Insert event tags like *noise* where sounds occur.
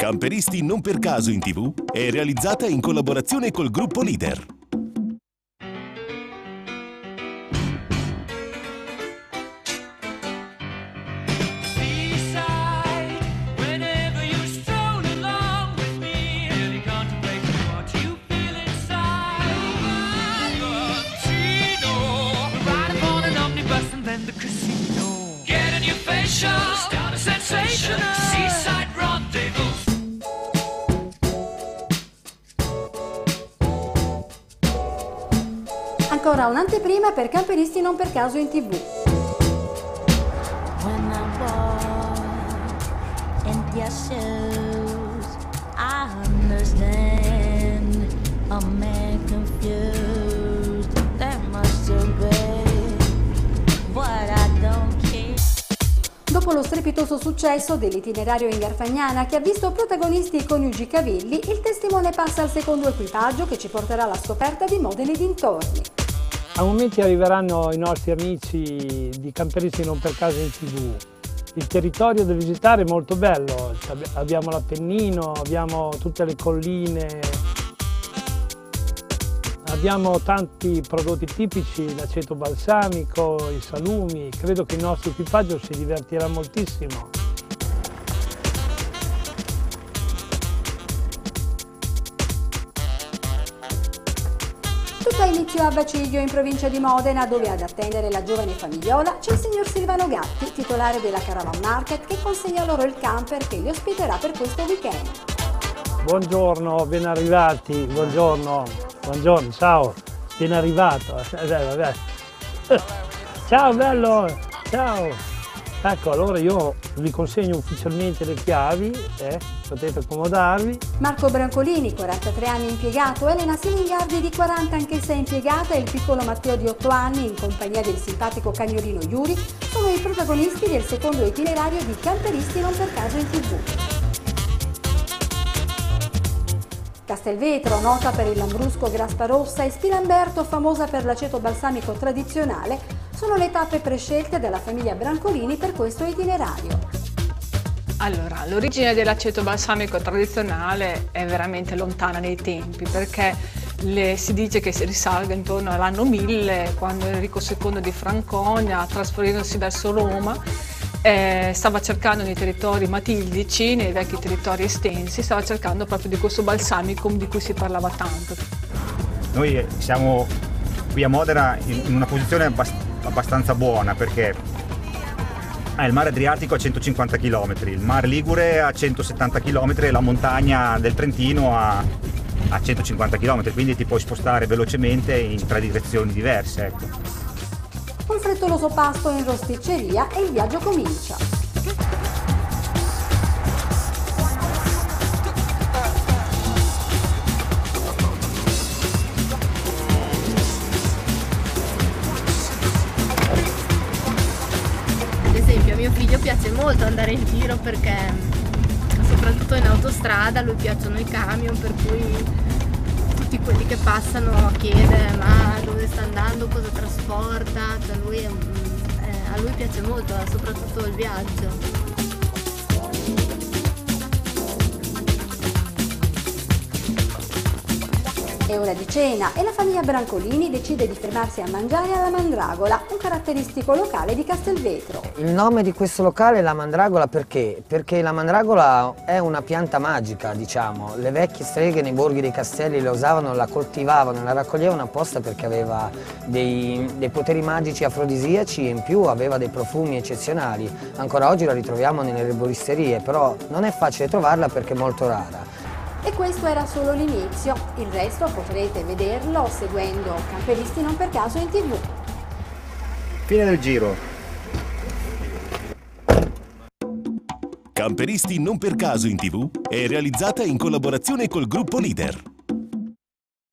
Camperisti non per caso in tv è realizzata in collaborazione col gruppo Leader. Seaside, whenever Ancora un'anteprima per camperisti non per caso in tv. Dopo lo strepitoso successo dell'itinerario in Garfagnana che ha visto protagonisti i coniugi Cavilli, il testimone passa al secondo equipaggio che ci porterà alla scoperta di Modena e dintorni. A momenti arriveranno i nostri amici di Camperisti non per caso in tv. Il territorio da visitare è molto bello, Abbi- abbiamo l'Appennino, abbiamo tutte le colline, abbiamo tanti prodotti tipici, l'aceto balsamico, i salumi, credo che il nostro equipaggio si divertirà moltissimo. Inizio a Baciglio in provincia di Modena dove ad attendere la giovane famigliola c'è il signor Silvano Gatti, titolare della Caravan Market che consegna loro il camper che li ospiterà per questo weekend. Buongiorno, ben arrivati, buongiorno, buongiorno, ciao, ben arrivato. Dai, *laughs* vabbè. Ciao bello, ciao. Ecco, allora io vi consegno ufficialmente le chiavi, eh, potete accomodarvi. Marco Brancolini, 43 anni impiegato, Elena Silingardi di 40 anch'essa impiegata e il piccolo Matteo di 8 anni in compagnia del simpatico cagnolino Yuri sono i protagonisti del secondo itinerario di Camperisti non per caso in tv. Castelvetro, nota per il lambrusco graspa rossa, e Spilamberto, famosa per l'aceto balsamico tradizionale, sono le tappe prescelte dalla famiglia Brancolini per questo itinerario. Allora, l'origine dell'aceto balsamico tradizionale è veramente lontana nei tempi perché le- si dice che si risalga intorno all'anno 1000 quando Enrico II di Franconia, trasferendosi verso Roma, eh, stava cercando nei territori matildici, nei vecchi territori estensi, stava cercando proprio di questo balsamicum di cui si parlava tanto. Noi siamo qui a Modena in una posizione abbast- abbastanza buona perché ah, il mare Adriatico a 150 km, il mare Ligure a 170 km e la montagna del Trentino a, a 150 km, quindi ti puoi spostare velocemente in tre direzioni diverse. Ecco. Un frettoloso pasto in rosticceria e il viaggio comincia. Mio figlio piace molto andare in giro perché soprattutto in autostrada a lui piacciono i camion per cui tutti quelli che passano chiede ma dove sta andando, cosa trasporta, cioè lui eh, a lui piace molto soprattutto il viaggio. È ora di cena e la famiglia Brancolini decide di fermarsi a mangiare alla Mandragola, un caratteristico locale di Castelvetro. Il nome di questo locale è la mandragola perché? Perché la mandragola è una pianta magica, diciamo. Le vecchie streghe nei borghi dei castelli la usavano, la coltivavano, la raccoglievano apposta perché aveva dei, dei poteri magici afrodisiaci e in più aveva dei profumi eccezionali. Ancora oggi la ritroviamo nelle erboristerie, però non è facile trovarla perché è molto rara. E questo era solo l'inizio, il resto potrete vederlo seguendo Camperisti non per caso in tv. Fine del giro. Camperisti non per caso in tv è realizzata in collaborazione col gruppo Leader.